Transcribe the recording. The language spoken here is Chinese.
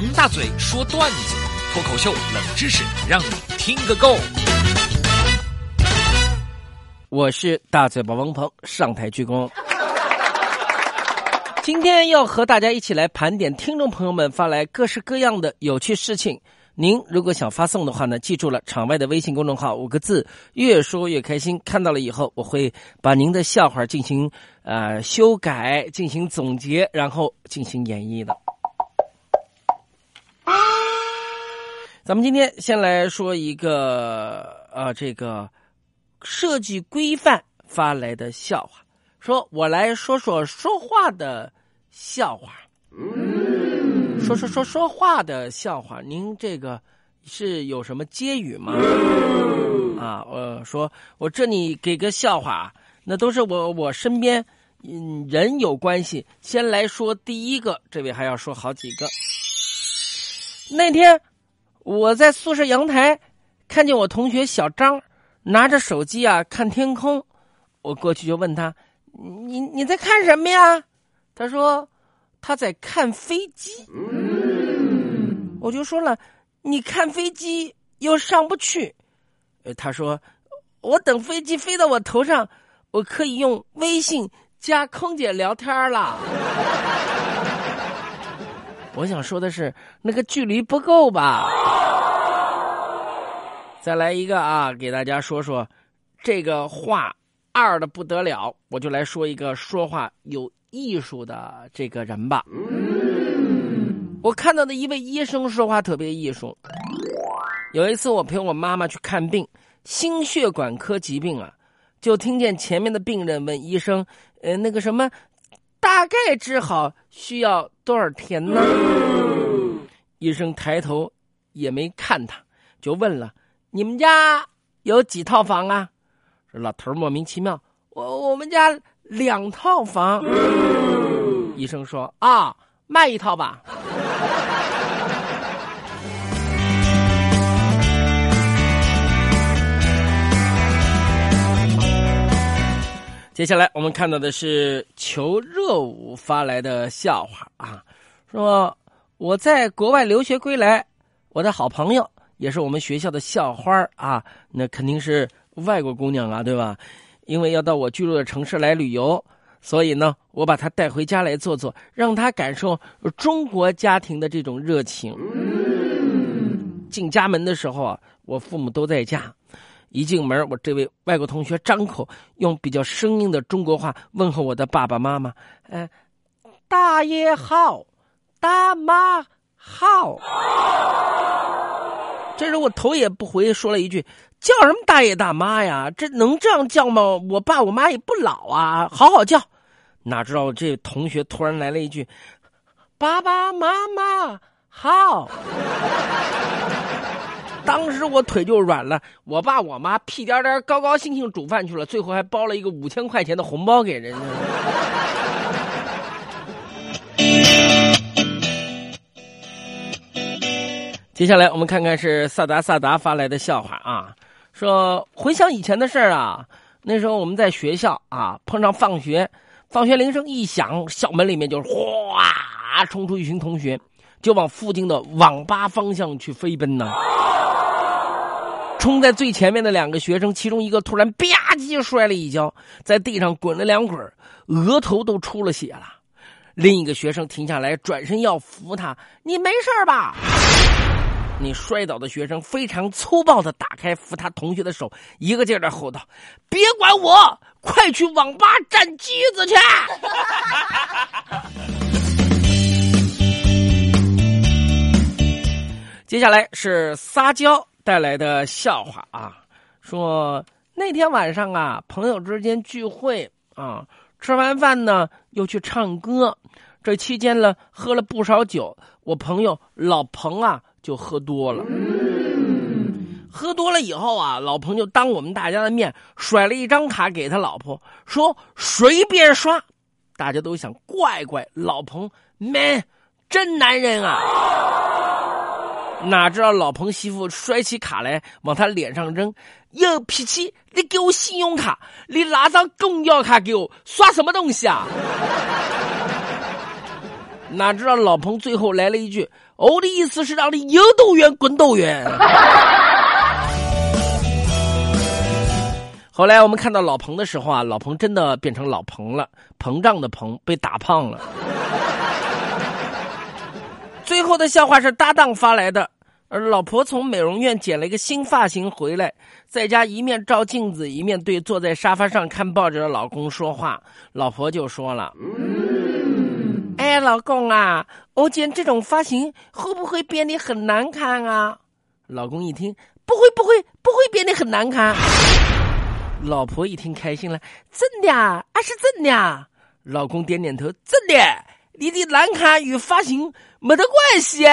王大嘴说段子，脱口秀冷知识，让你听个够。我是大嘴巴王鹏，上台鞠躬。今天要和大家一起来盘点听众朋友们发来各式各样的有趣事情。您如果想发送的话呢，记住了场外的微信公众号五个字，越说越开心。看到了以后，我会把您的笑话进行呃修改、进行总结，然后进行演绎的。咱们今天先来说一个啊，这个设计规范发来的笑话，说我来说说说话的笑话。说说说说话的笑话，您这个是有什么接语吗？啊，我说我这里给个笑话，那都是我我身边嗯人有关系。先来说第一个，这位还要说好几个。那天我在宿舍阳台看见我同学小张拿着手机啊看天空，我过去就问他：“你你在看什么呀？”他说。他在看飞机，我就说了，你看飞机又上不去。他说，我等飞机飞到我头上，我可以用微信加空姐聊天了。我想说的是，那个距离不够吧？再来一个啊，给大家说说这个话二的不得了，我就来说一个说话有。艺术的这个人吧，我看到的一位医生说话特别艺术。有一次，我陪我妈妈去看病，心血管科疾病啊，就听见前面的病人问医生：“呃，那个什么，大概治好需要多少天呢？”医生抬头也没看他，就问了：“你们家有几套房啊？”这老头莫名其妙：“我我们家。”两套房，医生说啊，卖一套吧。接下来我们看到的是求热舞发来的笑话啊，说我在国外留学归来，我的好朋友也是我们学校的校花啊，那肯定是外国姑娘啊，对吧？因为要到我居住的城市来旅游，所以呢，我把她带回家来坐坐，让她感受中国家庭的这种热情。进家门的时候啊，我父母都在家。一进门，我这位外国同学张口用比较生硬的中国话问候我的爸爸妈妈：“嗯，大爷好，大妈好。”这时我头也不回说了一句。叫什么大爷大妈呀？这能这样叫吗？我爸我妈也不老啊，好好叫。哪知道这同学突然来了一句：“爸爸妈妈好。”当时我腿就软了。我爸我妈屁颠颠高高兴兴煮饭去了，最后还包了一个五千块钱的红包给人家。接下来我们看看是萨达萨达发来的笑话啊。说回想以前的事儿啊，那时候我们在学校啊，碰上放学，放学铃声一响，校门里面就哗冲出一群同学，就往附近的网吧方向去飞奔呢。冲在最前面的两个学生，其中一个突然吧唧摔了一跤，在地上滚了两滚，额头都出了血了。另一个学生停下来，转身要扶他：“你没事吧？”你摔倒的学生非常粗暴的打开扶他同学的手，一个劲儿的吼道：“别管我，快去网吧占机子去！” 接下来是撒娇带来的笑话啊，说那天晚上啊，朋友之间聚会啊，吃完饭呢又去唱歌，这期间呢喝了不少酒，我朋友老彭啊。就喝多了，喝多了以后啊，老彭就当我们大家的面甩了一张卡给他老婆，说随便刷。大家都想怪怪老彭，man，真男人啊！哪知道老彭媳妇摔起卡来往他脸上扔，有脾气！你给我信用卡，你拿张公交卡给我刷什么东西啊？哪知道老彭最后来了一句：“我的意思是让你有多远滚多远。”后来我们看到老彭的时候啊，老彭真的变成老彭了，膨胀的膨被打胖了。最后的笑话是搭档发来的，而老婆从美容院剪了一个新发型回来，在家一面照镜子，一面对坐在沙发上看报纸的老公说话。老婆就说了：“嗯哎，老公啊，我剪这种发型会不会变得很难看啊？”老公一听：“不会，不会，不会变得很难看。”老婆一听开心了，真的啊，啊是真的啊。老公点点头，真的，你的难看与发型没得关系。